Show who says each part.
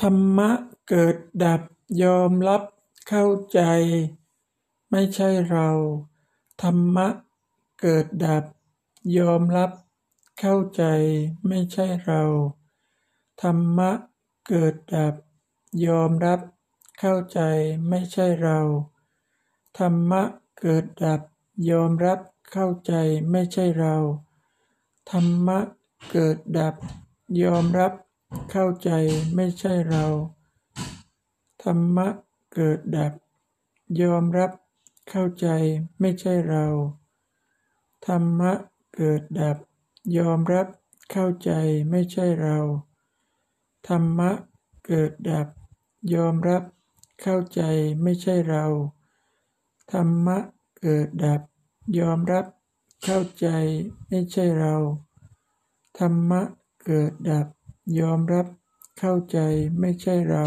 Speaker 1: ธรรมะเกิดดับ ยอมรับเข้าใจ ไม่ใช่เรา ธรรมะเกิดดับ ยอมรับ เข้าใจ ไม่ใช่เรา ธรรมะเกิดดับ ยอมรับ เข้าใจ ไม่ใช่เรา ธรรมะเกิดดับ ยอมรับเข้าใจไม่ใช่เรา ธรรมะเกิดดับ ยอมรับ เข้าใจไม่ใช่เรา ธรรมะเกิดดับ ยอมรับ เข้าใจไม่ใช่เรา ธรรมะเกิดดับ ยอมรับ เข้าใจไม่ใช่เรา ธรรมะเกิดดับ ยอมรับ เข้าใจไม่ใช่เรา ธรรมะเกิดดับ ยอมรับ เข้าใจไม่ใช่เรา ธรรมะเกิดดับ ยอมรับ เข้าใจ ไม่ใช่เรา